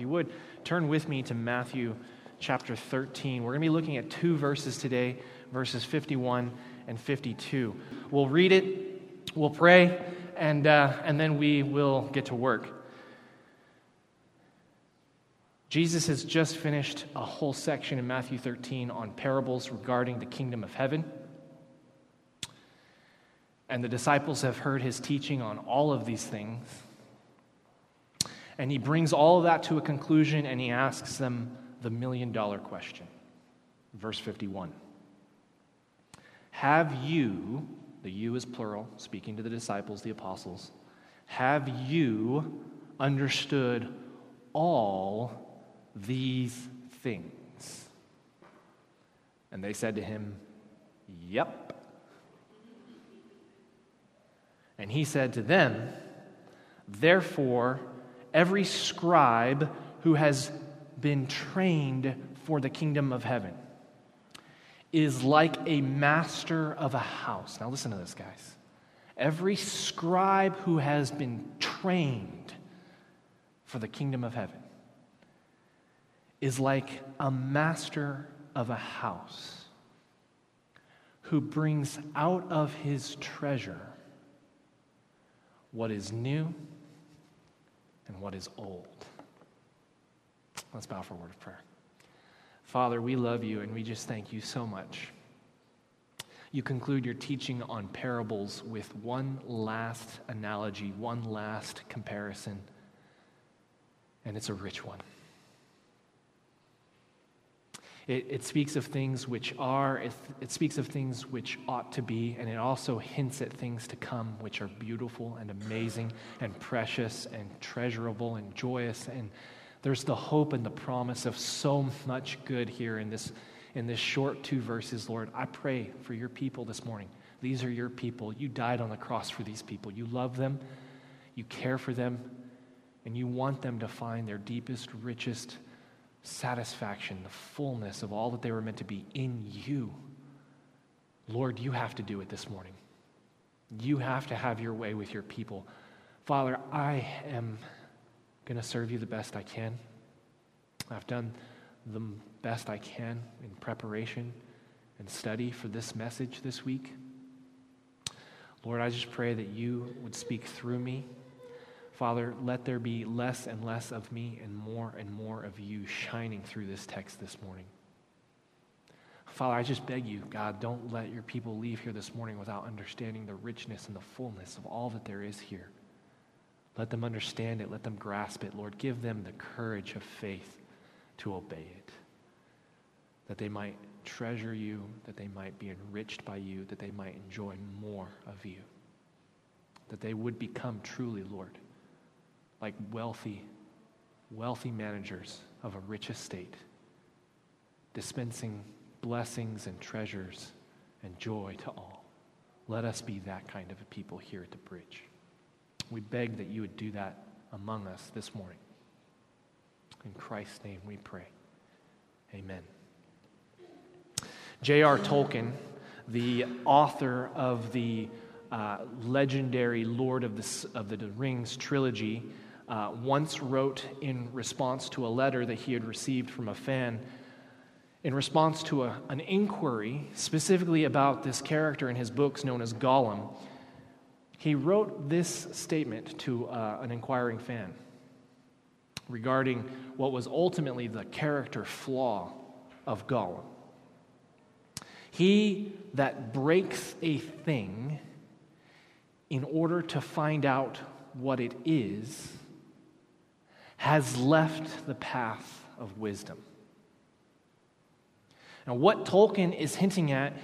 You would, turn with me to Matthew chapter 13. We're going to be looking at two verses today, verses 51 and 52. We'll read it, we'll pray, and, uh, and then we will get to work. Jesus has just finished a whole section in Matthew 13 on parables regarding the kingdom of heaven. And the disciples have heard his teaching on all of these things. And he brings all of that to a conclusion and he asks them the million dollar question. Verse 51 Have you, the you is plural, speaking to the disciples, the apostles, have you understood all these things? And they said to him, Yep. And he said to them, Therefore, every scribe who has been trained for the kingdom of heaven is like a master of a house. Now, listen to this, guys. Every scribe who has been trained for the kingdom of heaven is like a master of a house who brings out of his treasure what is new and what is old. Let's bow for a word of prayer. Father, we love you and we just thank you so much. You conclude your teaching on parables with one last analogy, one last comparison, and it's a rich one. It, it, speaks of things which are, it, it speaks of things which ought to be, and it also hints at things to come which are beautiful and amazing and precious and treasurable and joyous. And there's the hope and the promise of so much good here in this, in this short two verses, Lord. I pray for your people this morning. These are your people. You died on the cross for these people. You love them, you care for them, and you want them to find their deepest, richest, satisfaction, the fullness of all that they were meant to be in you. Lord, you have to do it this morning. You have to have your way with your people. Father, I am going to serve you the best I can. I've done the best I can in preparation and study for this message this week. Lord, I just pray that you would speak through me Father, let there be less and less of me and more and more of you shining through this text this morning. Father, I just beg you, God, don't let your people leave here this morning without understanding the richness and the fullness of all that there is here. Let them understand it. Let them grasp it. Lord, give them the courage of faith to obey it. That they might treasure you, that they might be enriched by you, that they might enjoy more of you. That they would become truly, Lord, like wealthy, wealthy managers of a rich estate, dispensing blessings and treasures and joy to all. Let us be that kind of a people here at the bridge. We beg that you would do that among us this morning. In Christ's name we pray. Amen. J.R. Tolkien, the author of the uh, legendary Lord of the, of the Rings trilogy, uh, once wrote in response to a letter that he had received from a fan, in response to a, an inquiry specifically about this character in his books known as Gollum. He wrote this statement to uh, an inquiring fan regarding what was ultimately the character flaw of Gollum. He that breaks a thing in order to find out what it is has left the path of wisdom. Now, what Tolkien is hinting at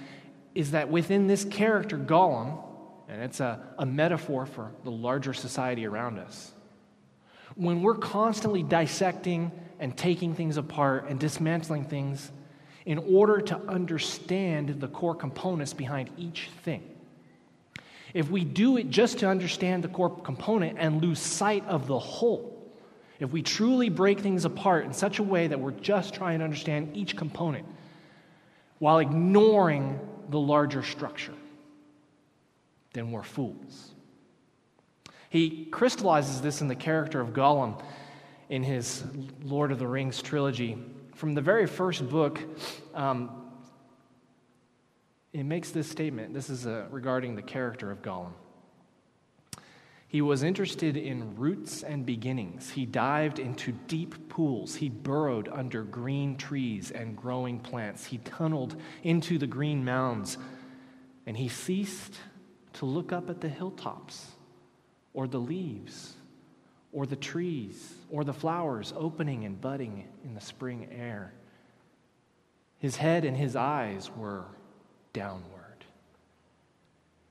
is that within this character, Gollum, and it's a, a metaphor for the larger society around us, when we're constantly dissecting and taking things apart and dismantling things in order to understand the core components behind each thing, if we do it just to understand the core component and lose sight of the whole, if we truly break things apart in such a way that we're just trying to understand each component while ignoring the larger structure, then we're fools. He crystallizes this in the character of Gollum in his Lord of the Rings trilogy. From the very first book, um, it makes this statement. This is uh, regarding the character of Gollum. He was interested in roots and beginnings. He dived into deep pools. He burrowed under green trees and growing plants. He tunneled into the green mounds. And he ceased to look up at the hilltops or the leaves or the trees or the flowers opening and budding in the spring air. His head and his eyes were downward.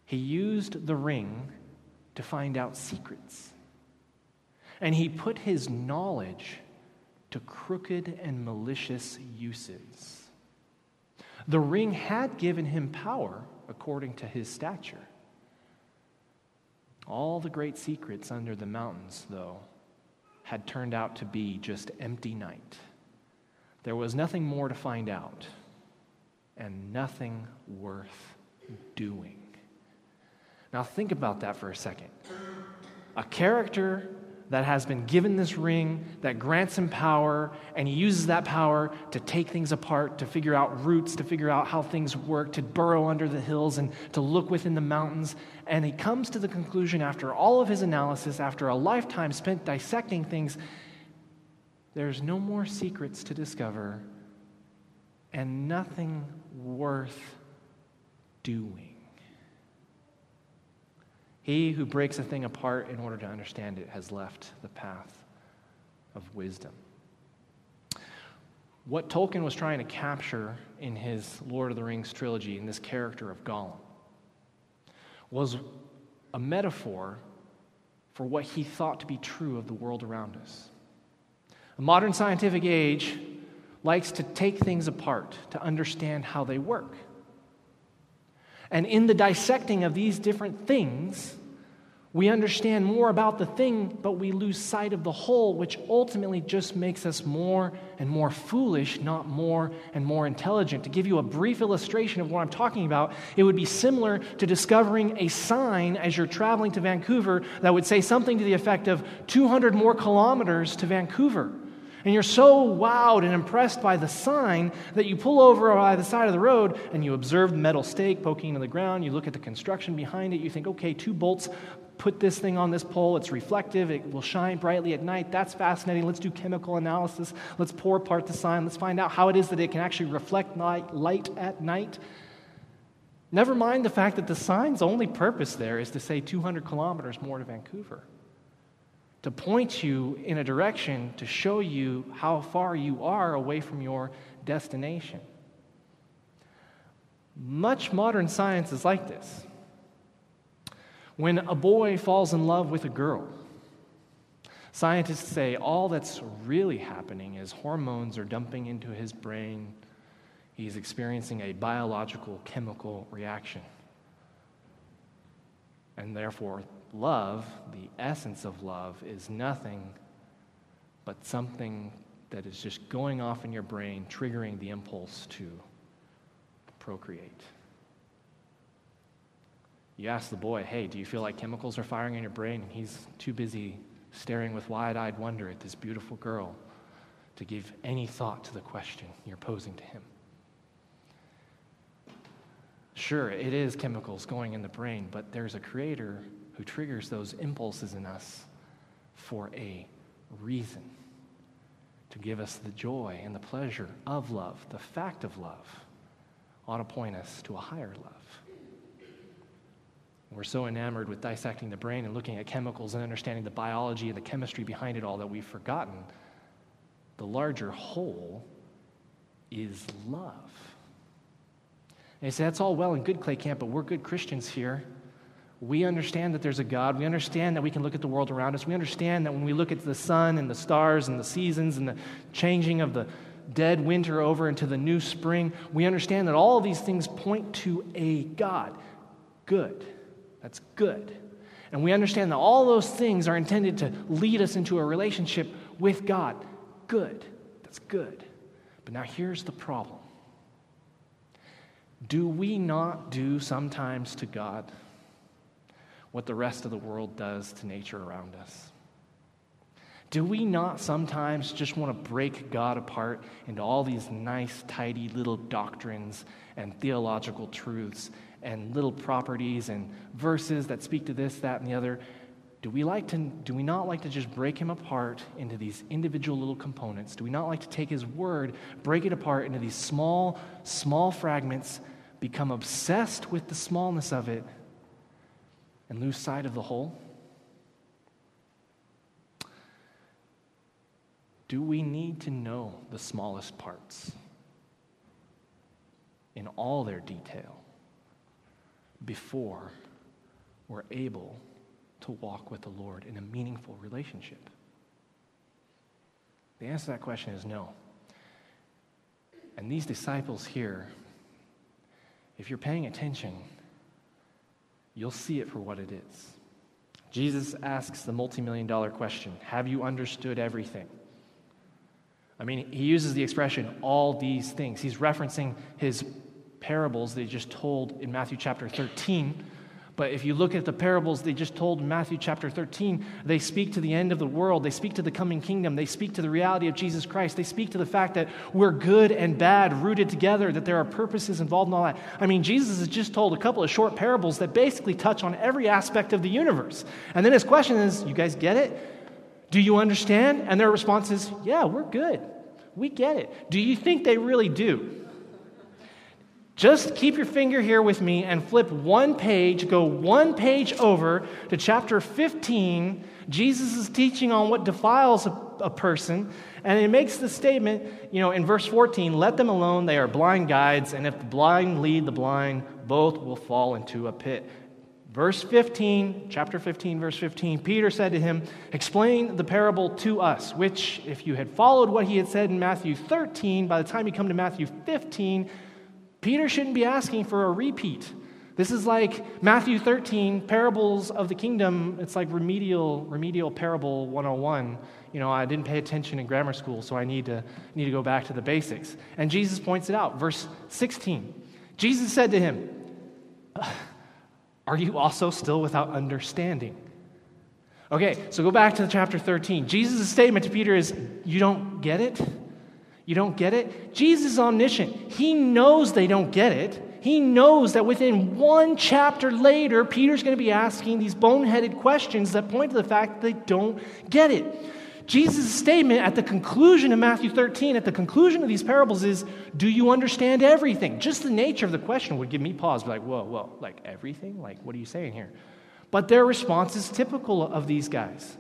He used the ring to find out secrets. And he put his knowledge to crooked and malicious uses. The ring had given him power according to his stature. All the great secrets under the mountains, though, had turned out to be just empty night. There was nothing more to find out, and nothing worth doing. Now, think about that for a second. A character that has been given this ring that grants him power, and he uses that power to take things apart, to figure out roots, to figure out how things work, to burrow under the hills, and to look within the mountains. And he comes to the conclusion, after all of his analysis, after a lifetime spent dissecting things, there's no more secrets to discover, and nothing worth doing. He who breaks a thing apart in order to understand it has left the path of wisdom. What Tolkien was trying to capture in his Lord of the Rings trilogy, in this character of Gollum, was a metaphor for what he thought to be true of the world around us. A modern scientific age likes to take things apart to understand how they work. And in the dissecting of these different things, we understand more about the thing, but we lose sight of the whole, which ultimately just makes us more and more foolish, not more and more intelligent. To give you a brief illustration of what I'm talking about, it would be similar to discovering a sign as you're traveling to Vancouver that would say something to the effect of 200 more kilometers to Vancouver. And you're so wowed and impressed by the sign that you pull over by the side of the road and you observe the metal stake poking into the ground. You look at the construction behind it. You think, okay, two bolts put this thing on this pole. It's reflective. It will shine brightly at night. That's fascinating. Let's do chemical analysis. Let's pour apart the sign. Let's find out how it is that it can actually reflect light at night. Never mind the fact that the sign's only purpose there is to say 200 kilometers more to Vancouver to point you in a direction to show you how far you are away from your destination. Much modern science is like this. When a boy falls in love with a girl, scientists say all that's really happening is hormones are dumping into his brain. He's experiencing a biological chemical reaction. And therefore, love, the essence of love, is nothing but something that is just going off in your brain, triggering the impulse to procreate. You ask the boy, hey, do you feel like chemicals are firing in your brain? And he's too busy staring with wide eyed wonder at this beautiful girl to give any thought to the question you're posing to him. Sure, it is chemicals going in the brain, but there's a creator who triggers those impulses in us for a reason to give us the joy and the pleasure of love. The fact of love ought to point us to a higher love. We're so enamored with dissecting the brain and looking at chemicals and understanding the biology and the chemistry behind it all that we've forgotten the larger whole is love. And you say, that's all well and good, Clay Camp, but we're good Christians here. We understand that there's a God. We understand that we can look at the world around us. We understand that when we look at the sun and the stars and the seasons and the changing of the dead winter over into the new spring, we understand that all of these things point to a God. Good. That's good. And we understand that all those things are intended to lead us into a relationship with God. Good. That's good. But now here's the problem Do we not do sometimes to God? what the rest of the world does to nature around us? Do we not sometimes just want to break God apart into all these nice, tidy little doctrines and theological truths and little properties and verses that speak to this, that, and the other? Do we, like to, do we not like to just break him apart into these individual little components? Do we not like to take his word, break it apart into these small, small fragments, become obsessed with the smallness of it, and lose sight of the whole? Do we need to know the smallest parts in all their detail before we're able to walk with the Lord in a meaningful relationship? The answer to that question is no. And these disciples here, if you're paying attention, you'll see it for what it is. Jesus asks the multi million dollar question Have you understood everything? I mean, he uses the expression, all these things. He's referencing his parables they just told in Matthew chapter 13. But if you look at the parables they just told in Matthew chapter 13, they speak to the end of the world. They speak to the coming kingdom. They speak to the reality of Jesus Christ. They speak to the fact that we're good and bad rooted together, that there are purposes involved in all that. I mean, Jesus has just told a couple of short parables that basically touch on every aspect of the universe. And then his question is, you guys get it? Do you understand? And their response is, Yeah, we're good. We get it. Do you think they really do? Just keep your finger here with me and flip one page, go one page over to chapter 15. Jesus is teaching on what defiles a, a person, and it makes the statement, you know, in verse 14 let them alone, they are blind guides, and if the blind lead the blind, both will fall into a pit. Verse 15, chapter 15, verse 15, Peter said to him, Explain the parable to us, which, if you had followed what he had said in Matthew 13, by the time you come to Matthew 15, Peter shouldn't be asking for a repeat. This is like Matthew 13, parables of the kingdom. It's like remedial, remedial parable 101. You know, I didn't pay attention in grammar school, so I need to, need to go back to the basics. And Jesus points it out. Verse 16 Jesus said to him, are you also still without understanding? Okay, so go back to chapter 13. Jesus' statement to Peter is, You don't get it? You don't get it? Jesus is omniscient. He knows they don't get it. He knows that within one chapter later, Peter's going to be asking these boneheaded questions that point to the fact that they don't get it. Jesus' statement at the conclusion of Matthew 13, at the conclusion of these parables, is Do you understand everything? Just the nature of the question would give me pause, be like, Whoa, whoa, like everything? Like, what are you saying here? But their response is typical of these guys.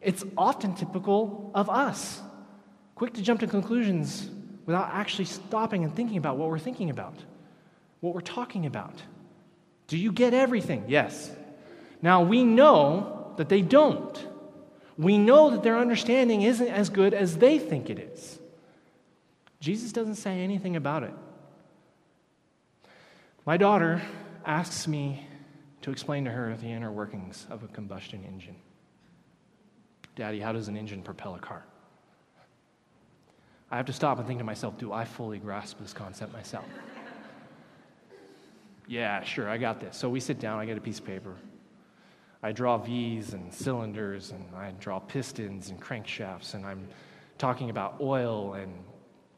It's often typical of us. Quick to jump to conclusions without actually stopping and thinking about what we're thinking about, what we're talking about. Do you get everything? Yes. Now, we know that they don't we know that their understanding isn't as good as they think it is. Jesus doesn't say anything about it. My daughter asks me to explain to her the inner workings of a combustion engine. Daddy, how does an engine propel a car? I have to stop and think to myself, do I fully grasp this concept myself? yeah, sure, I got this. So we sit down, I get a piece of paper, I draw V's and cylinders, and I draw pistons and crankshafts, and I'm talking about oil and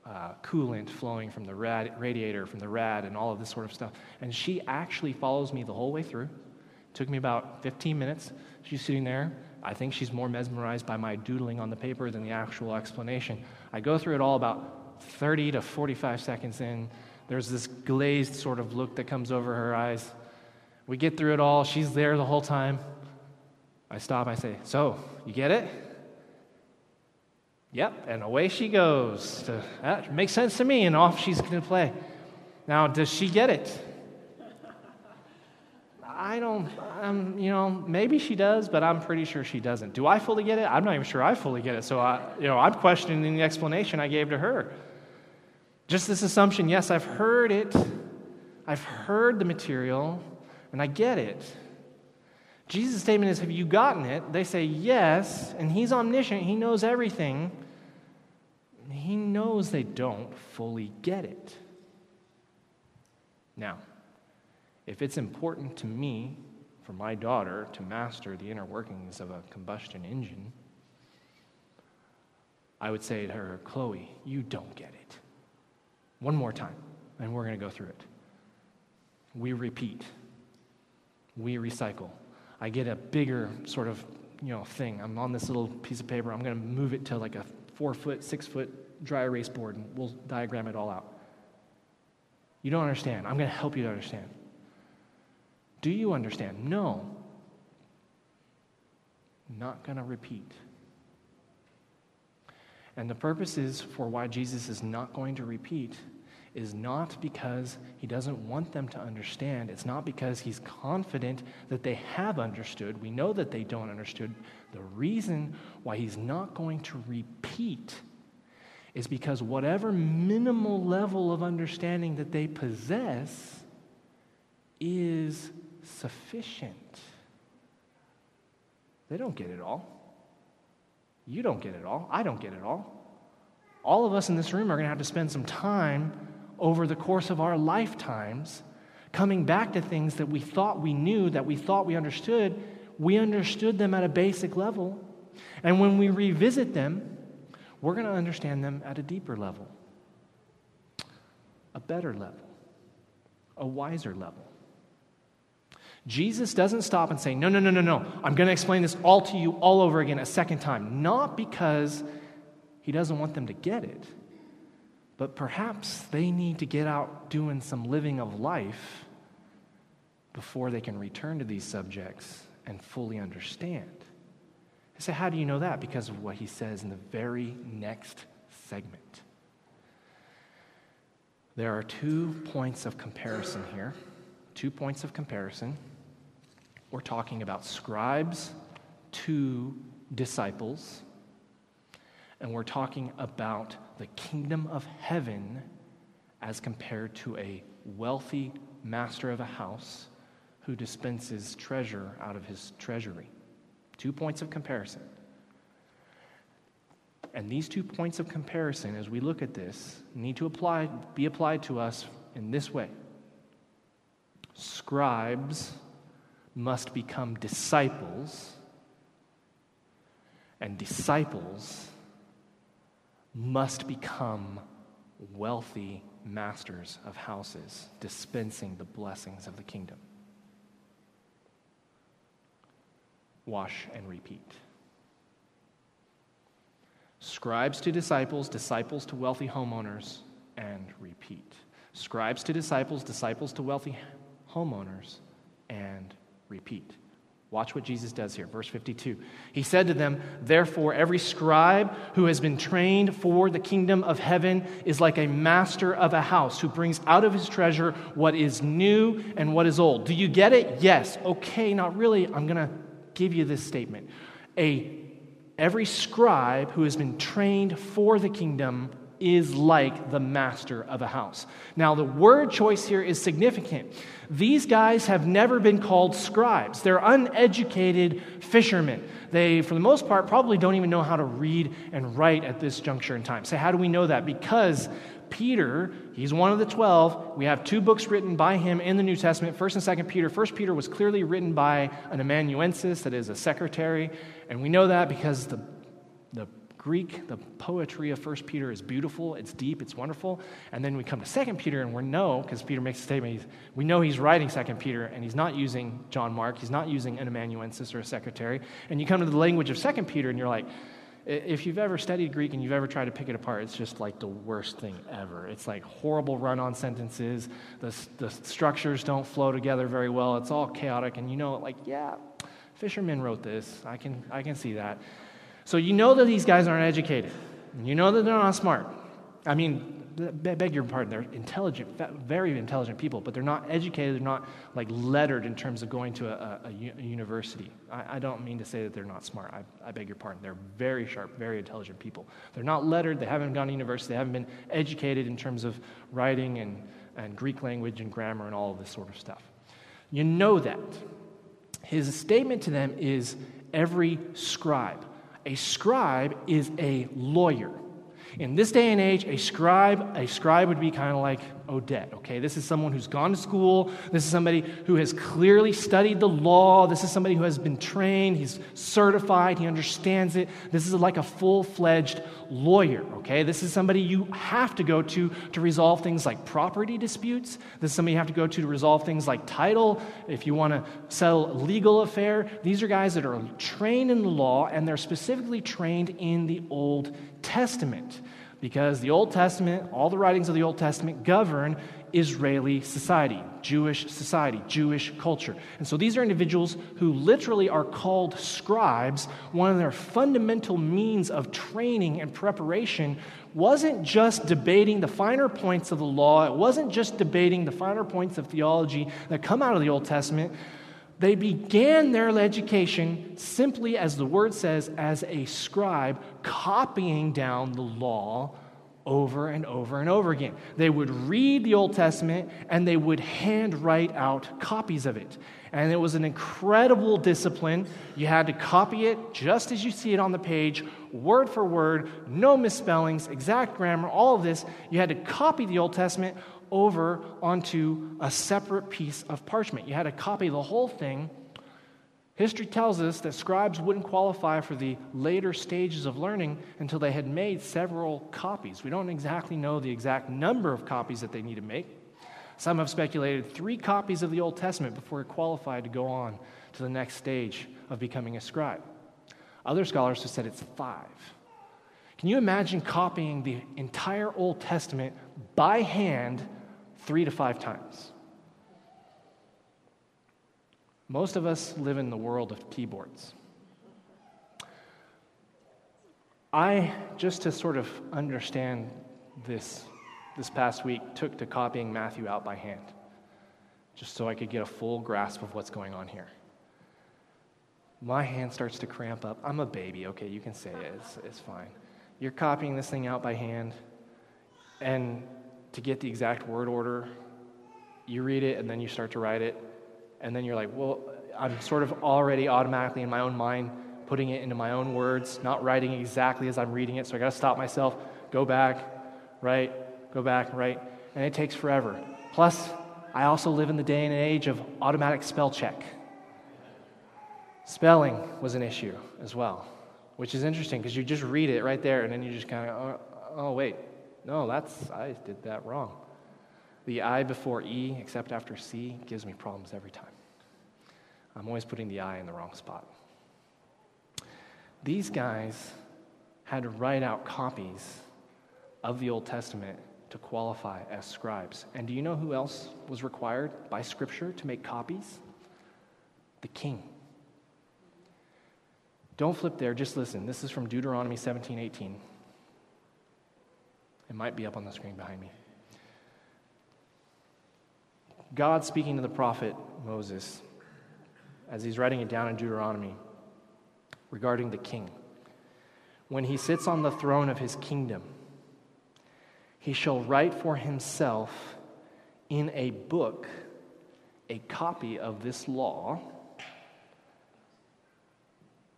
uh, coolant flowing from the rad, radiator, from the rad, and all of this sort of stuff. And she actually follows me the whole way through. It took me about 15 minutes. She's sitting there. I think she's more mesmerized by my doodling on the paper than the actual explanation. I go through it all about 30 to 45 seconds in. There's this glazed sort of look that comes over her eyes. We get through it all. She's there the whole time. I stop, I say, So, you get it? Yep, and away she goes. To, that makes sense to me, and off she's going to play. Now, does she get it? I don't, um, you know, maybe she does, but I'm pretty sure she doesn't. Do I fully get it? I'm not even sure I fully get it. So, I, you know, I'm questioning the explanation I gave to her. Just this assumption yes, I've heard it, I've heard the material, and I get it. Jesus' statement is Have you gotten it? They say yes, and he's omniscient, he knows everything. He knows they don't fully get it. Now, if it's important to me, for my daughter, to master the inner workings of a combustion engine, I would say to her, Chloe, you don't get it. One more time, and we're going to go through it. We repeat, we recycle. I get a bigger sort of you know thing. I'm on this little piece of paper. I'm going to move it to like a four foot, six foot dry erase board, and we'll diagram it all out. You don't understand. I'm going to help you to understand. Do you understand? No. Not going to repeat. And the purpose is for why Jesus is not going to repeat is not because he doesn't want them to understand. It's not because he's confident that they have understood. We know that they don't understood. The reason why he's not going to repeat is because whatever minimal level of understanding that they possess is sufficient. They don't get it all. You don't get it all. I don't get it all. All of us in this room are going to have to spend some time over the course of our lifetimes coming back to things that we thought we knew, that we thought we understood. We understood them at a basic level. And when we revisit them, we're going to understand them at a deeper level, a better level, a wiser level. Jesus doesn't stop and say, No, no, no, no, no. I'm going to explain this all to you all over again a second time. Not because he doesn't want them to get it, but perhaps they need to get out doing some living of life before they can return to these subjects and fully understand. I say, How do you know that? Because of what he says in the very next segment. There are two points of comparison here. Two points of comparison. We're talking about scribes to disciples, and we're talking about the kingdom of heaven as compared to a wealthy master of a house who dispenses treasure out of his treasury. Two points of comparison. And these two points of comparison, as we look at this, need to apply, be applied to us in this way. Scribes must become disciples, and disciples must become wealthy masters of houses, dispensing the blessings of the kingdom. Wash and repeat. Scribes to disciples, disciples to wealthy homeowners, and repeat. Scribes to disciples, disciples to wealthy homeowners, and repeat. Watch what Jesus does here. Verse 52. He said to them, Therefore, every scribe who has been trained for the kingdom of heaven is like a master of a house who brings out of his treasure what is new and what is old. Do you get it? Yes. Okay, not really. I'm going to give you this statement. A, every scribe who has been trained for the kingdom is like the master of a house. Now, the word choice here is significant. These guys have never been called scribes, they're uneducated fishermen. They, for the most part, probably don't even know how to read and write at this juncture in time. So, how do we know that? Because Peter, he's one of the 12. We have two books written by him in the New Testament, 1st and 2nd Peter. 1st Peter was clearly written by an amanuensis, that is a secretary, and we know that because the the Greek, the poetry of First Peter is beautiful, it's deep, it's wonderful. And then we come to Second Peter and we know, because Peter makes a statement, we know he's writing Second Peter and he's not using John Mark, he's not using an amanuensis or a secretary. And you come to the language of Second Peter and you're like, if you've ever studied Greek and you've ever tried to pick it apart, it's just like the worst thing ever. It's like horrible run on sentences. The, the structures don't flow together very well. It's all chaotic. And you know, like, yeah, fishermen wrote this. I can, I can see that. So you know that these guys aren't educated. You know that they're not smart. I mean, beg your pardon, they're intelligent, very intelligent people, but they're not educated, they're not like lettered in terms of going to a, a, a university. I, I, don't mean to say that they're not smart. I, I, beg your pardon. They're very sharp, very intelligent people. They're not lettered, they haven't gone to university, they haven't been educated in terms of writing and, and Greek language and grammar and all of this sort of stuff. You know that. His statement to them is every scribe a scribe is a lawyer. In this day and age, a scribe, a scribe would be kind of like Odette, okay? This is someone who's gone to school. This is somebody who has clearly studied the law. This is somebody who has been trained. He's certified. He understands it. This is like a full fledged lawyer, okay? This is somebody you have to go to to resolve things like property disputes. This is somebody you have to go to to resolve things like title. If you want to settle a legal affair, these are guys that are trained in the law and they're specifically trained in the Old Testament because the Old Testament, all the writings of the Old Testament govern Israeli society, Jewish society, Jewish culture. And so these are individuals who literally are called scribes. One of their fundamental means of training and preparation wasn't just debating the finer points of the law, it wasn't just debating the finer points of theology that come out of the Old Testament. They began their education simply, as the word says, as a scribe, copying down the law over and over and over again. They would read the Old Testament and they would handwrite out copies of it. And it was an incredible discipline. You had to copy it just as you see it on the page, word for word, no misspellings, exact grammar, all of this. You had to copy the Old Testament over onto a separate piece of parchment. You had to copy the whole thing. History tells us that scribes wouldn't qualify for the later stages of learning until they had made several copies. We don't exactly know the exact number of copies that they need to make. Some have speculated three copies of the Old Testament before it qualified to go on to the next stage of becoming a scribe. Other scholars have said it's five. Can you imagine copying the entire Old Testament by hand three to five times. Most of us live in the world of keyboards. I, just to sort of understand this this past week, took to copying Matthew out by hand, just so I could get a full grasp of what's going on here. My hand starts to cramp up. I'm a baby, okay, you can say it, it's, it's fine. You're copying this thing out by hand, and to get the exact word order. You read it and then you start to write it. And then you're like, well, I'm sort of already automatically in my own mind putting it into my own words, not writing exactly as I'm reading it. So I got to stop myself, go back, write, go back, write. And it takes forever. Plus, I also live in the day and age of automatic spell check. Spelling was an issue as well, which is interesting because you just read it right there and then you just kind of, oh, oh, wait, no, that's, I did that wrong. The I before E, except after C, gives me problems every time. I'm always putting the I in the wrong spot. These guys had to write out copies of the Old Testament to qualify as scribes. And do you know who else was required by Scripture to make copies? The king. Don't flip there, just listen. This is from Deuteronomy 17 18. It might be up on the screen behind me. God speaking to the prophet Moses as he's writing it down in Deuteronomy regarding the king. When he sits on the throne of his kingdom, he shall write for himself in a book a copy of this law,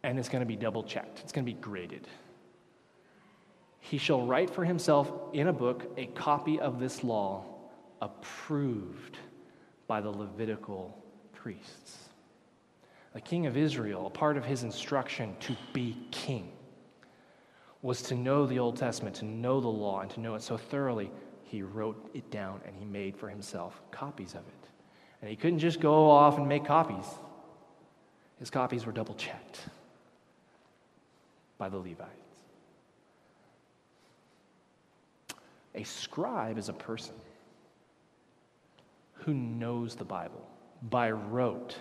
and it's going to be double checked, it's going to be graded. He shall write for himself in a book a copy of this law approved by the Levitical priests. The king of Israel, a part of his instruction to be king, was to know the Old Testament, to know the law, and to know it so thoroughly, he wrote it down and he made for himself copies of it. And he couldn't just go off and make copies, his copies were double checked by the Levites. A scribe is a person who knows the Bible by rote.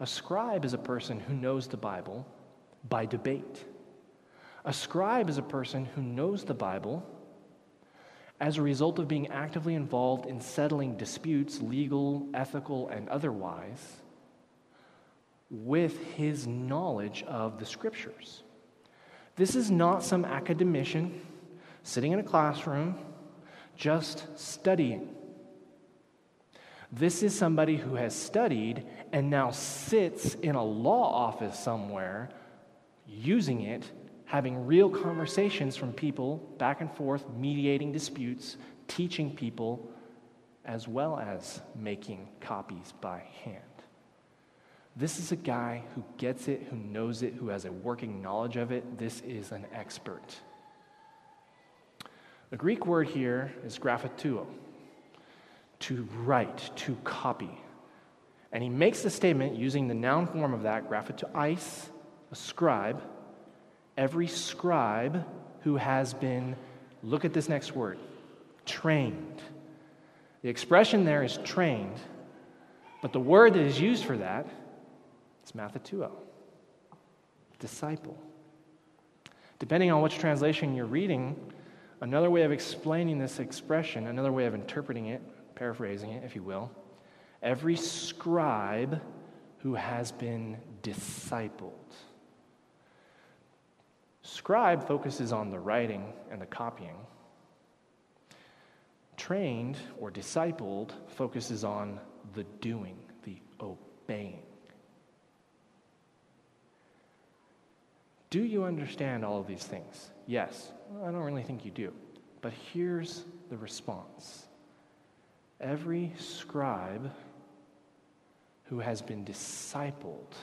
A scribe is a person who knows the Bible by debate. A scribe is a person who knows the Bible as a result of being actively involved in settling disputes, legal, ethical, and otherwise, with his knowledge of the scriptures. This is not some academician sitting in a classroom, just studying. This is somebody who has studied and now sits in a law office somewhere using it having real conversations from people back and forth, mediating disputes, teaching people, as well as making copies by hand. This is a guy who gets it, who knows it, who has a working knowledge of it. This is an expert. The Greek word here is graphatuo, to write, to copy. And he makes the statement using the noun form of that, graphatuo, a scribe. Every scribe who has been, look at this next word, trained. The expression there is trained, but the word that is used for that is mathetuo, oh. disciple. Depending on which translation you're reading, another way of explaining this expression, another way of interpreting it, paraphrasing it, if you will, every scribe who has been discipled. Scribe focuses on the writing and the copying. Trained or discipled focuses on the doing, the obeying. Do you understand all of these things? Yes. I don't really think you do. But here's the response every scribe who has been discipled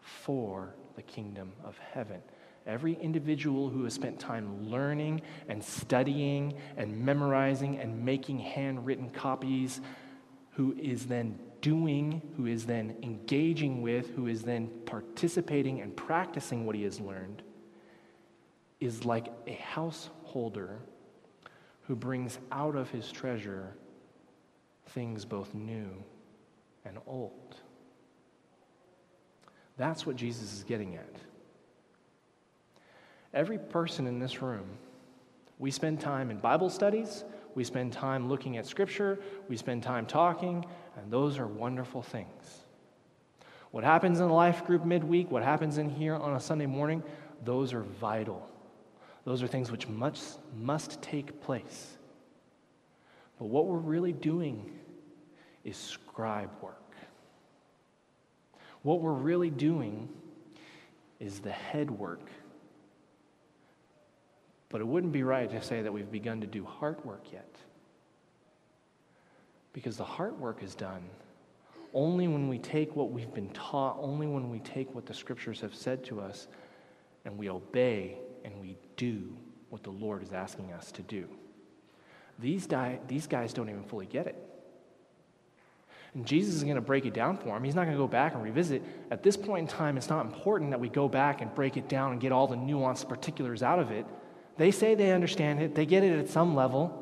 for the kingdom of heaven. Every individual who has spent time learning and studying and memorizing and making handwritten copies, who is then doing, who is then engaging with, who is then participating and practicing what he has learned, is like a householder who brings out of his treasure things both new and old. That's what Jesus is getting at. Every person in this room, we spend time in Bible studies, we spend time looking at Scripture, we spend time talking, and those are wonderful things. What happens in the life group midweek, what happens in here on a Sunday morning, those are vital. Those are things which must, must take place. But what we're really doing is scribe work. What we're really doing is the head work. But it wouldn't be right to say that we've begun to do heart work yet. Because the heart work is done only when we take what we've been taught, only when we take what the scriptures have said to us, and we obey and we do what the Lord is asking us to do. These, die, these guys don't even fully get it. And Jesus is going to break it down for them. He's not going to go back and revisit. At this point in time, it's not important that we go back and break it down and get all the nuanced particulars out of it. They say they understand it, they get it at some level.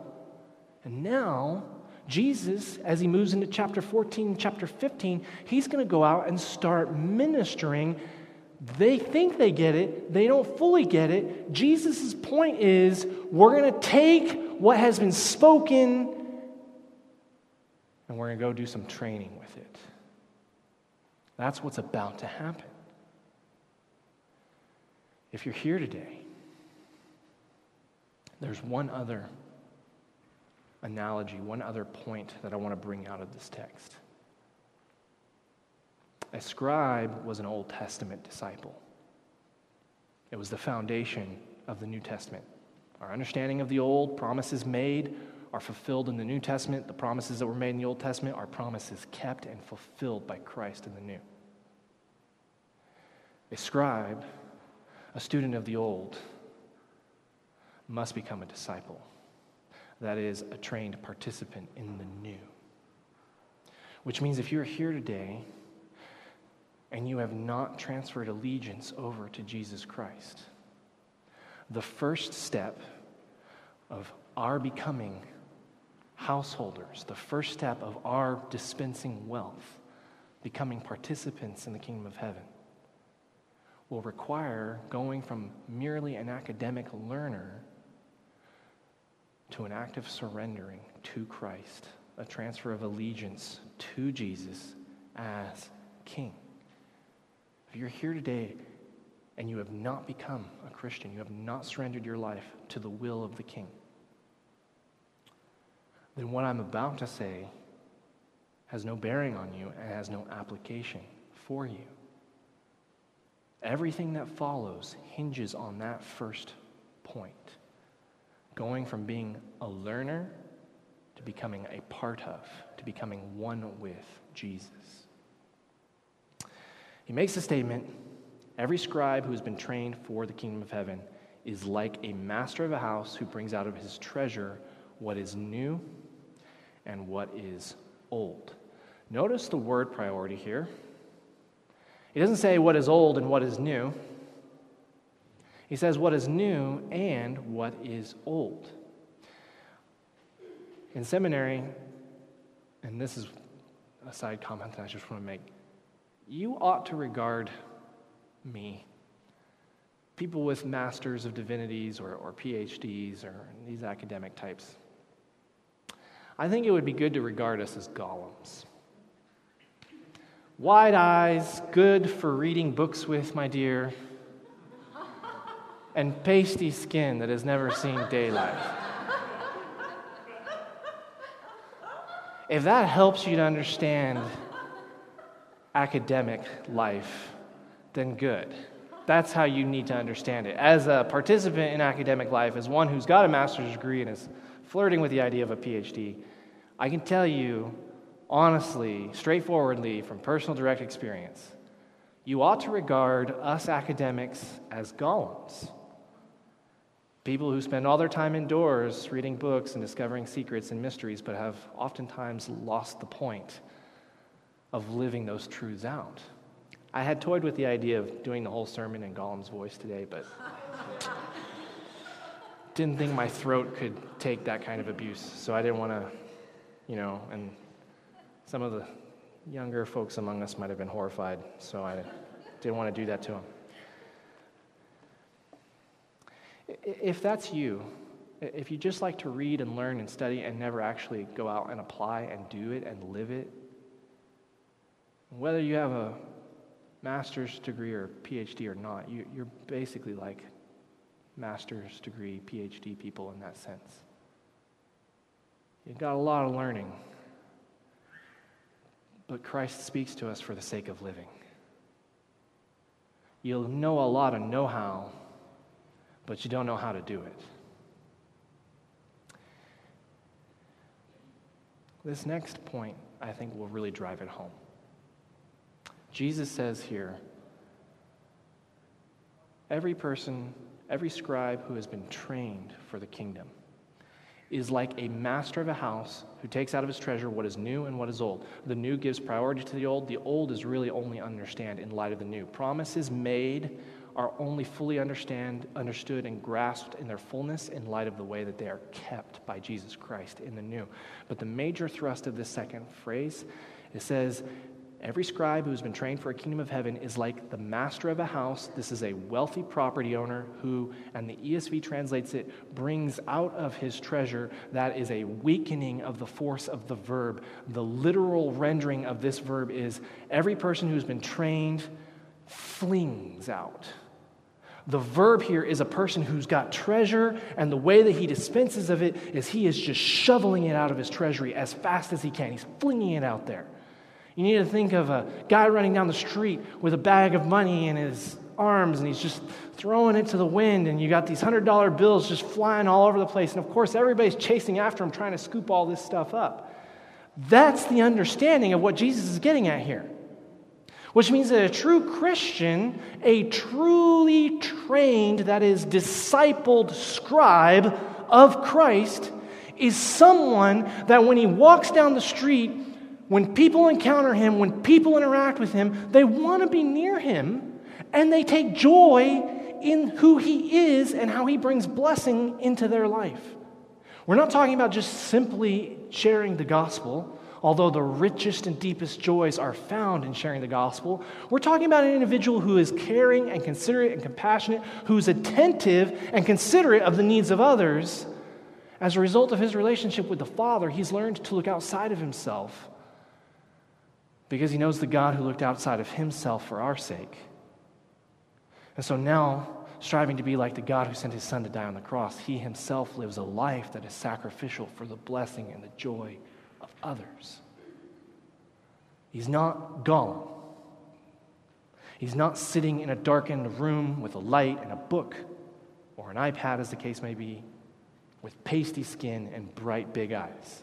And now, Jesus, as he moves into chapter 14, chapter 15, he's going to go out and start ministering they think they get it, they don't fully get it. Jesus' point is we're going to take what has been spoken and we're going to go do some training with it. That's what's about to happen. If you're here today, there's one other analogy, one other point that I want to bring out of this text. A scribe was an Old Testament disciple, it was the foundation of the New Testament. Our understanding of the Old, promises made, are fulfilled in the New Testament. The promises that were made in the Old Testament are promises kept and fulfilled by Christ in the New. A scribe, a student of the Old, must become a disciple. That is, a trained participant in the new. Which means if you're here today and you have not transferred allegiance over to Jesus Christ. The first step of our becoming householders, the first step of our dispensing wealth, becoming participants in the kingdom of heaven, will require going from merely an academic learner to an act of surrendering to Christ, a transfer of allegiance to Jesus as King. If you're here today and you have not become a Christian, you have not surrendered your life to the will of the King, then what I'm about to say has no bearing on you and has no application for you. Everything that follows hinges on that first going from being a learner to becoming a part of, to becoming one with Jesus. He makes the statement every scribe who has been trained for the kingdom of heaven is like a master of a house who brings out of his treasure what is new and what is old. Notice the word priority here. He doesn't say what is old and what is new. He says what is new and what is old. In seminary, and this is a side comment that I just want to make, you ought to regard me, people with masters of divinities or, or PhDs or these academic types. I think it would be good to regard us as Gollums. Wide eyes, good for reading books with, my dear and pasty skin that has never seen daylight. If that helps you to understand academic life, then good. That's how you need to understand it. As a participant in academic life, as one who's got a master's degree and is flirting with the idea of a PhD, I can tell you honestly, straightforwardly, from personal direct experience, you ought to regard us academics as Gollums. People who spend all their time indoors reading books and discovering secrets and mysteries, but have oftentimes lost the point of living those truths out. I had toyed with the idea of doing the whole sermon in Gollum's voice today, but didn't think my throat could take that kind of abuse. So I didn't want to, you know, and some of the younger folks among us might have been horrified. So I didn't want to do that to them. If that's you, if you just like to read and learn and study and never actually go out and apply and do it and live it, whether you have a master's degree or PhD or not, you, are basically like master's degree, PhD people in that sense. You've got a lot of learning, but Christ speaks to us for the sake of living. You'll know a lot of know how but you don't know how to do it. This next point, I think, will really drive it home. Jesus says here every person, every scribe who has been trained for the kingdom is like a master of a house who takes out of his treasure what is new and what is old. The new gives priority to the old, the old is really only understand in light of the new. Promises made are only fully understand, understood and grasped in their fullness in light of the way that they are kept by Jesus Christ in the new. But the major thrust of this second phrase, it says, Every scribe who's been trained for a kingdom of heaven is like the master of a house. This is a wealthy property owner who, and the ESV translates it, brings out of his treasure. That is a weakening of the force of the verb. The literal rendering of this verb is every person who's been trained flings out. The verb here is a person who's got treasure, and the way that he dispenses of it is he is just shoveling it out of his treasury as fast as he can. He's flinging it out there. You need to think of a guy running down the street with a bag of money in his arms, and he's just throwing it to the wind, and you got these $100 bills just flying all over the place. And of course, everybody's chasing after him, trying to scoop all this stuff up. That's the understanding of what Jesus is getting at here which means that a true Christian, a truly trained, that is, discipled scribe of Christ, is someone that when he walks down the street, when people encounter him, when people interact with him, they want to be near him and they take joy in who he is and how he brings blessing into their life. We're not talking about just simply sharing the gospel although the richest and deepest joys are found in sharing the gospel, we're talking about an individual who is caring and considerate and compassionate, who's attentive and considerate of the needs of others. As a result of his relationship with the Father, he's learned to look outside of himself because he knows the God who looked outside of himself for our sake. And so now, striving to be like the God who sent his Son to die on the cross, he himself lives a life that is sacrificial for the blessing and the joy others. He's not Gollum. He's not sitting in a darkened room with a light and a book, or an iPad, as the case may be, with pasty skin and bright big eyes.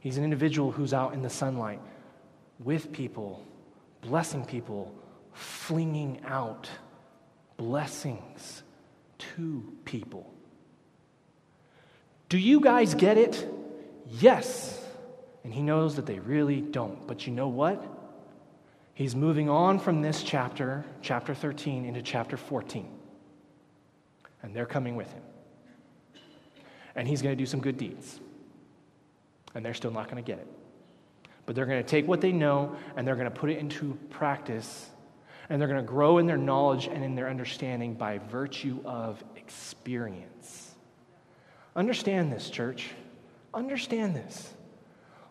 He's an individual who's out in the sunlight with people, blessing people, flinging out blessings to people. Do you guys get it? Yes. And he knows that they really don't. But you know what? He's moving on from this chapter, chapter 13, into chapter 14. And they're coming with him. And he's going to do some good deeds. And they're still not going to get it. But they're going to take what they know and they're going to put it into practice. And they're going to grow in their knowledge and in their understanding by virtue of experience. Understand this, church. Understand this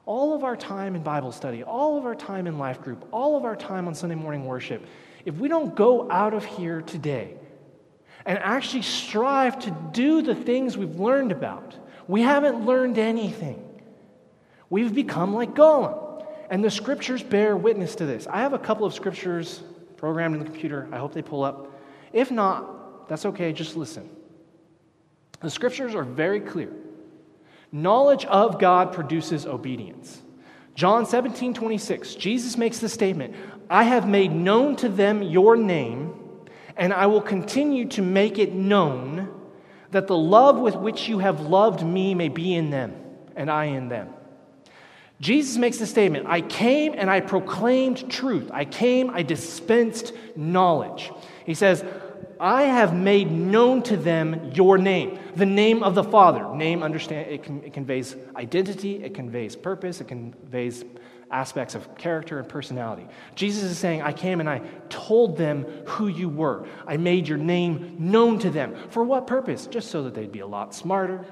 all of our time in Bible study, all of our time in life group, all of our time on Sunday morning worship, if we don't go out of here today and actually strive to do the things we've learned about, we haven't learned anything. We've become like Gollum. And the scriptures bear witness to this. I have a couple of scriptures programmed in the computer. I hope they pull up. If not, that's okay, just listen. The scriptures are very clear. Knowledge of God produces obedience. John 17, 26, Jesus makes the statement I have made known to them your name, and I will continue to make it known that the love with which you have loved me may be in them, and I in them. Jesus makes the statement I came and I proclaimed truth. I came, I dispensed knowledge. He says, I have made known to them your name, the name of the Father. Name, understand, it, can, it conveys identity, it conveys purpose, it conveys aspects of character and personality. Jesus is saying, I came and I told them who you were. I made your name known to them. For what purpose? Just so that they'd be a lot smarter,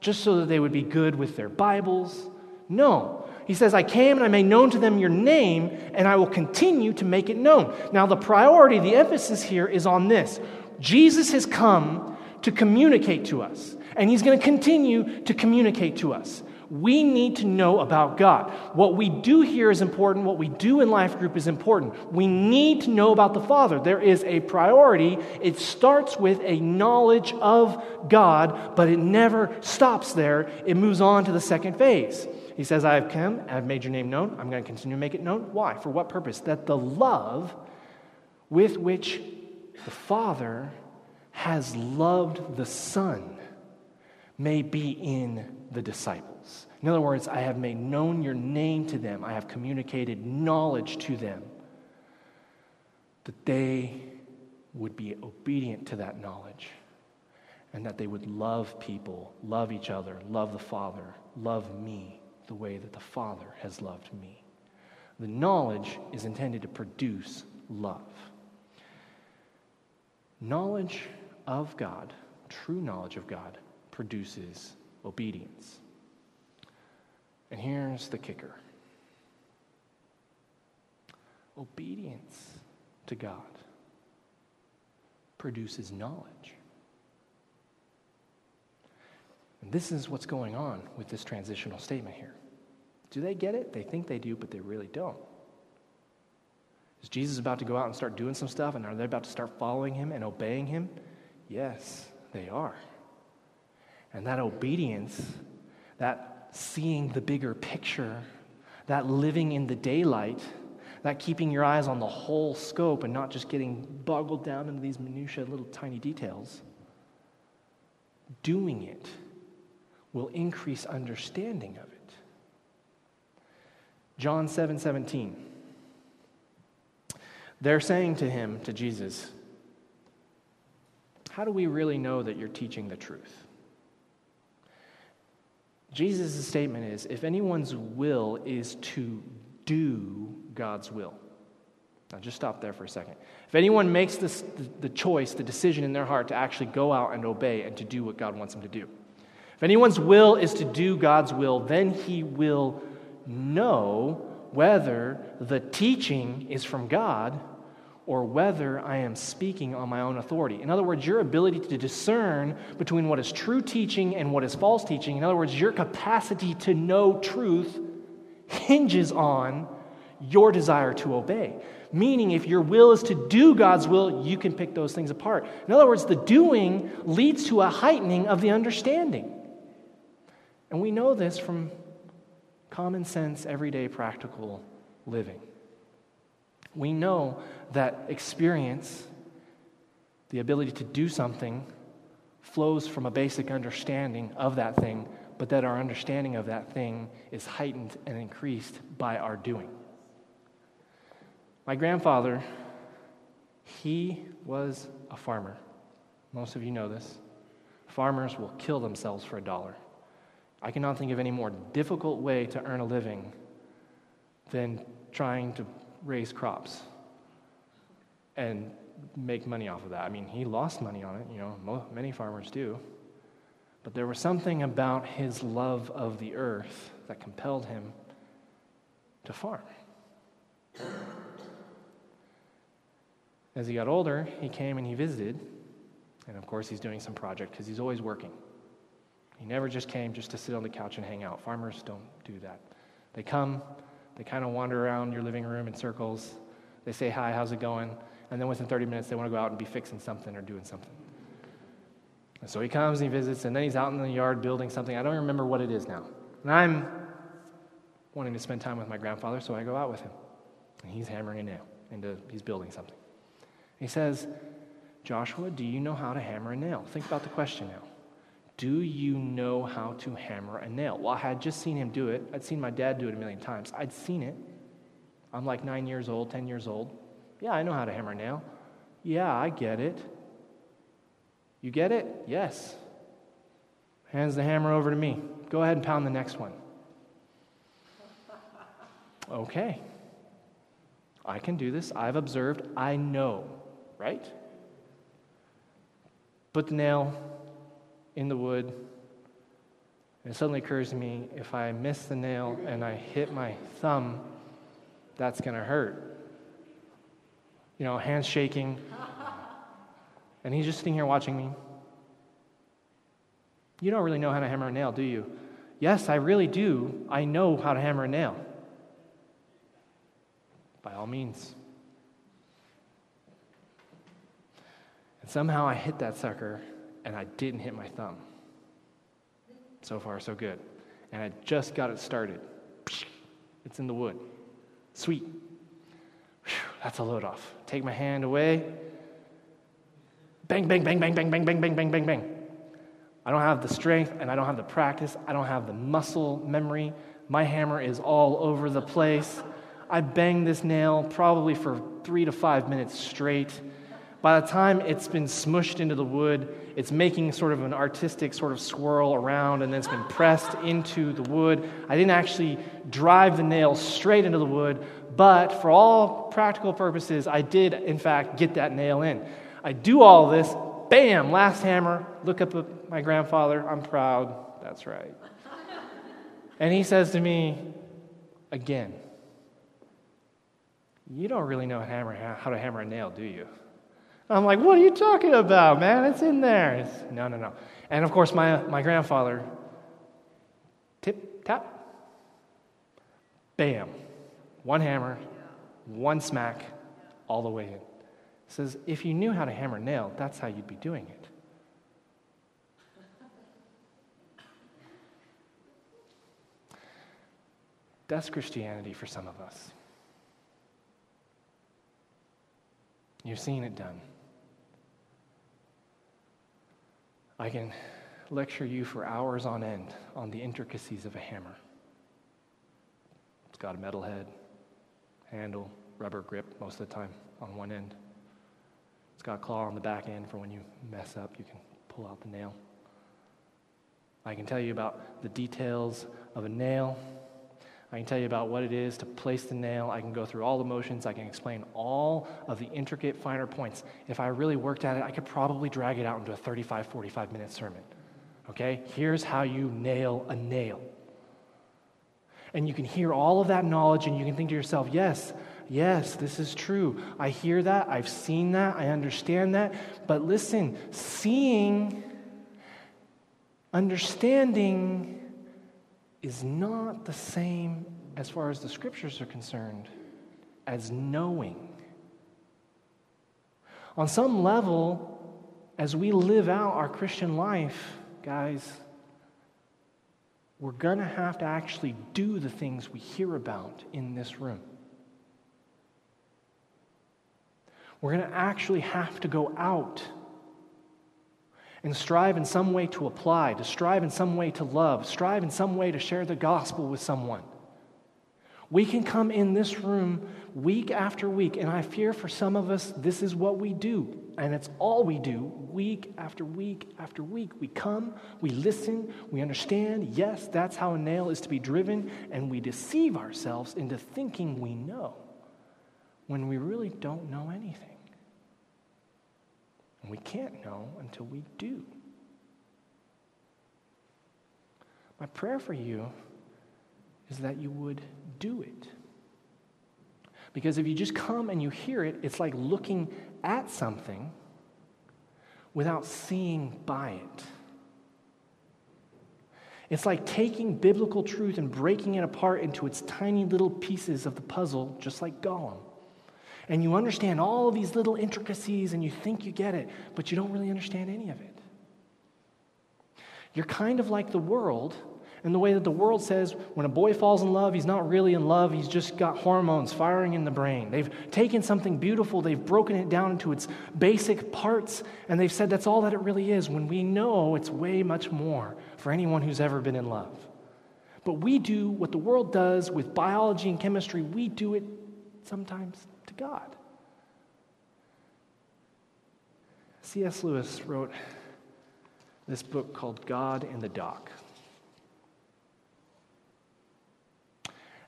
just so that they would be good with their Bibles. No, he says, I came and I made known to them your name, and I will continue to make it known. Now, the priority, the emphasis here is on this Jesus has come to communicate to us, and he's going to continue to communicate to us. We need to know about God. What we do here is important. What we do in life group is important. We need to know about the Father. There is a priority. It starts with a knowledge of God, but it never stops there. It moves on to the second phase. He says, I have come, I've made your name known. I'm going to continue to make it known. Why? For what purpose? That the love with which the Father has loved the Son may be in the disciples. In other words, I have made known your name to them, I have communicated knowledge to them, that they would be obedient to that knowledge, and that they would love people, love each other, love the Father, love me the way that the Father has loved me. The knowledge is intended to produce love. Knowledge of God, true knowledge of God, produces obedience. And here's the kicker obedience to God produces knowledge. And this is what's going on with this transitional statement here. Do they get it? They think they do, but they really don't. Is Jesus about to go out and start doing some stuff, and are they about to start following him and obeying him? Yes, they are. And that obedience, that seeing the bigger picture, that living in the daylight, that keeping your eyes on the whole scope and not just getting boggled down into these minutiae, little tiny details, doing it will increase understanding of it. John 7 17. They're saying to him, to Jesus, How do we really know that you're teaching the truth? Jesus' statement is if anyone's will is to do God's will. Now, just stop there for a second. If anyone makes this, the, the choice, the decision in their heart to actually go out and obey and to do what God wants them to do, if anyone's will is to do God's will, then he will know whether the teaching is from God or whether I am speaking on my own authority. In other words, your ability to discern between what is true teaching and what is false teaching, in other words, your capacity to know truth hinges on your desire to obey. Meaning, if your will is to do God's will, you can pick those things apart. In other words, the doing leads to a heightening of the understanding. And we know this from common sense, everyday practical living. We know that experience, the ability to do something, flows from a basic understanding of that thing, but that our understanding of that thing is heightened and increased by our doing. My grandfather, he was a farmer. Most of you know this. Farmers will kill themselves for a dollar. I cannot think of any more difficult way to earn a living than trying to raise crops and make money off of that. I mean, he lost money on it, you know, many farmers do. But there was something about his love of the earth that compelled him to farm. As he got older, he came and he visited. And of course, he's doing some project because he's always working. He never just came just to sit on the couch and hang out. Farmers don't do that. They come, they kind of wander around your living room in circles. They say, Hi, how's it going? And then within 30 minutes, they want to go out and be fixing something or doing something. And so he comes and he visits, and then he's out in the yard building something. I don't remember what it is now. And I'm wanting to spend time with my grandfather, so I go out with him. And he's hammering a nail into, he's building something. He says, Joshua, do you know how to hammer a nail? Think about the question now. Do you know how to hammer a nail? Well, I had just seen him do it. I'd seen my dad do it a million times. I'd seen it. I'm like nine years old, 10 years old. Yeah, I know how to hammer a nail. Yeah, I get it. You get it? Yes. Hands the hammer over to me. Go ahead and pound the next one. Okay. I can do this. I've observed. I know, right? Put the nail in the wood. And it suddenly occurs to me if I miss the nail and I hit my thumb, that's going to hurt. You know, hands shaking. And he's just sitting here watching me. You don't really know how to hammer a nail, do you? Yes, I really do. I know how to hammer a nail. By all means. And somehow I hit that sucker and I didn't hit my thumb. So far, so good. And I just got it started. It's in the wood. Sweet. That's a load off. Take my hand away. Bang, bang, bang, bang, bang, bang, bang, bang, bang, bang, bang. I don't have the strength and I don't have the practice. I don't have the muscle memory. My hammer is all over the place. I bang this nail probably for three to five minutes straight. By the time it's been smushed into the wood, it's making sort of an artistic sort of swirl around and then it's been pressed into the wood. I didn't actually drive the nail straight into the wood, but for all practical purposes, I did, in fact, get that nail in. I do all this, bam, last hammer, look up at my grandfather, I'm proud, that's right. And he says to me, again, you don't really know how to hammer a nail, do you? I'm like, what are you talking about, man? It's in there. It's, no, no, no. And of course, my, my grandfather, tip, tap, bam. One hammer, one smack, all the way in. says, if you knew how to hammer nail, that's how you'd be doing it. That's Christianity for some of us. You're seeing it done. I can lecture you for hours on end on the intricacies of a hammer. It's got a metal head, handle, rubber grip most of the time on one end. It's got a claw on the back end for when you mess up, you can pull out the nail. I can tell you about the details of a nail I can tell you about what it is to place the nail. I can go through all the motions. I can explain all of the intricate, finer points. If I really worked at it, I could probably drag it out into a 35, 45 minute sermon. Okay? Here's how you nail a nail. And you can hear all of that knowledge and you can think to yourself, yes, yes, this is true. I hear that. I've seen that. I understand that. But listen, seeing, understanding, is not the same as far as the scriptures are concerned as knowing. On some level, as we live out our Christian life, guys, we're going to have to actually do the things we hear about in this room. We're going to actually have to go out and strive in some way to apply, to strive in some way to love, strive in some way to share the gospel with someone. We can come in this room week after week, and I fear for some of us, this is what we do, and it's all we do week after week after week. We come, we listen, we understand, yes, that's how a nail is to be driven, and we deceive ourselves into thinking we know when we really don't know anything. And we can't know until we do. My prayer for you is that you would do it. Because if you just come and you hear it, it's like looking at something without seeing by it. It's like taking biblical truth and breaking it apart into its tiny little pieces of the puzzle, just like Gollum. And you understand all of these little intricacies and you think you get it, but you don't really understand any of it. You're kind of like the world and the way that the world says when a boy falls in love, he's not really in love, he's just got hormones firing in the brain. They've taken something beautiful, they've broken it down into its basic parts, and they've said that's all that it really is, when we know it's way much more for anyone who's ever been in love. But we do what the world does with biology and chemistry, we do it sometimes to God. C.S. Lewis wrote this book called God in the Dock.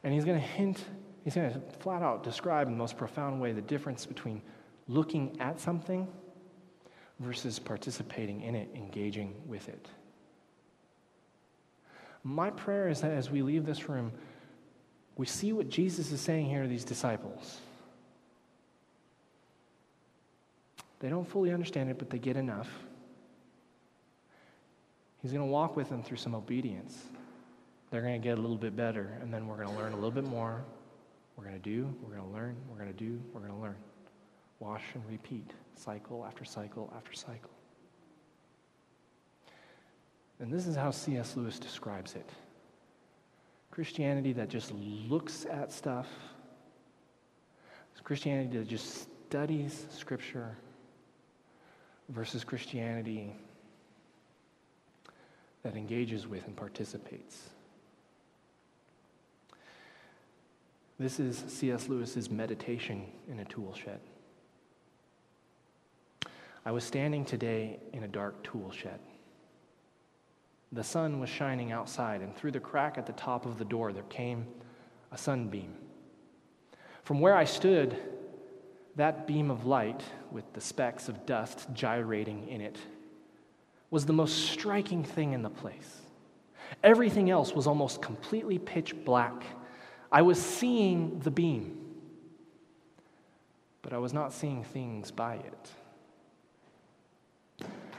And he's going to hint, he's going to flat out describe in the most profound way the difference between looking at something versus participating in it, engaging with it. My prayer is that as we leave this room, we see what Jesus is saying here to these disciples. They don't fully understand it, but they get enough. He's going to walk with them through some obedience. They're going to get a little bit better, and then we're going to learn a little bit more. We're going to do, we're going to learn, we're going to do, we're going to learn. Wash and repeat, cycle after cycle after cycle. And this is how C.S. Lewis describes it Christianity that just looks at stuff, Christianity that just studies Scripture, versus Christianity that engages with and participates. This is C.S. Lewis's meditation in a tool shed. I was standing today in a dark tool shed. The sun was shining outside, and through the crack at the top of the door, there came a sunbeam. From where I stood, that beam of light, with the specks of dust gyrating in it, was the most striking thing in the place. Everything else was almost completely pitch black I was seeing the beam, but I was not seeing things by it.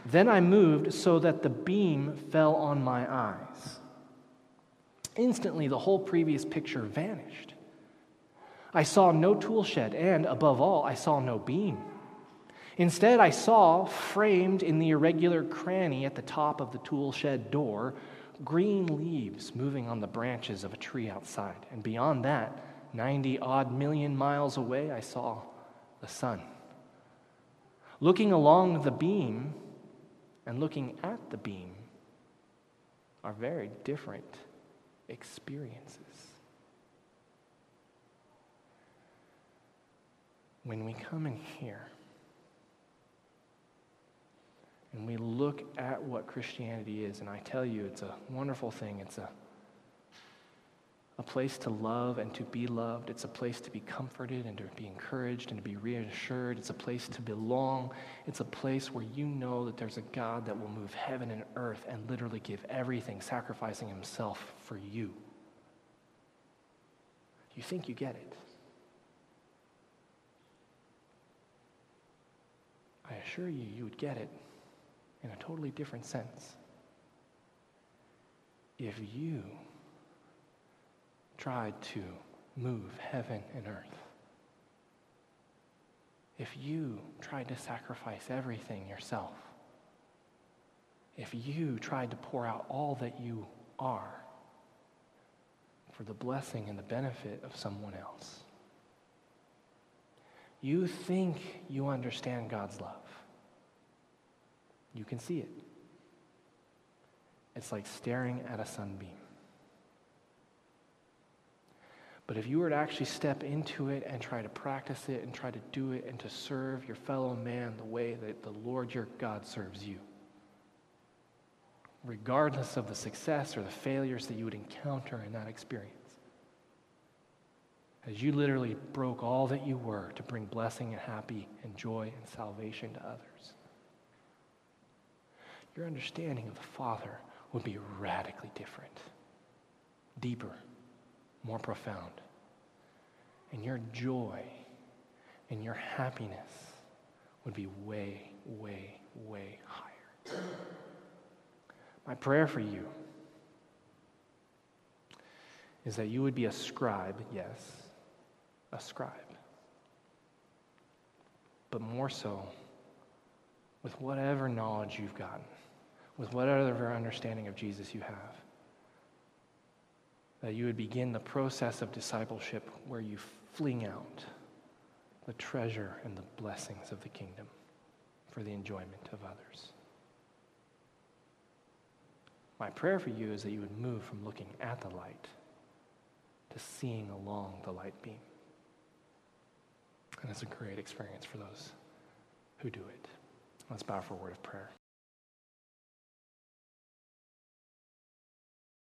Then I moved so that the beam fell on my eyes. Instantly, the whole previous picture vanished. I saw no tool shed, and above all, I saw no beam. Instead, I saw, framed in the irregular cranny at the top of the tool shed door, green leaves moving on the branches of a tree outside. And beyond that, 90 odd million miles away, I saw the sun. Looking along the beam and looking at the beam are very different experiences. When we come in here, and we look at what Christianity is, and I tell you, it's a wonderful thing. It's a, a place to love and to be loved. It's a place to be comforted and to be encouraged and to be reassured. It's a place to belong. It's a place where you know that there's a God that will move heaven and earth and literally give everything, sacrificing himself for you. You think you get it. I assure you, you would get it in a totally different sense. If you tried to move heaven and earth if you tried to sacrifice everything yourself, if you tried to pour out all that you are for the blessing and the benefit of someone else. You think you understand God's love. You can see it. It's like staring at a sunbeam. But if you were to actually step into it and try to practice it and try to do it and to serve your fellow man the way that the Lord your God serves you, regardless of the success or the failures that you would encounter in that experience, as you literally broke all that you were to bring blessing and happy and joy and salvation to others, your understanding of the Father would be radically different, deeper, more profound. And your joy and your happiness would be way, way, way higher. My prayer for you is that you would be a scribe, yes, a scribe, but more so with whatever knowledge you've gotten, with whatever understanding of Jesus you have. That you would begin the process of discipleship where you fling out the treasure and the blessings of the kingdom for the enjoyment of others. My prayer for you is that you would move from looking at the light to seeing along the light beam. And it's a great experience for those who do it. Let's bow for a word of prayer.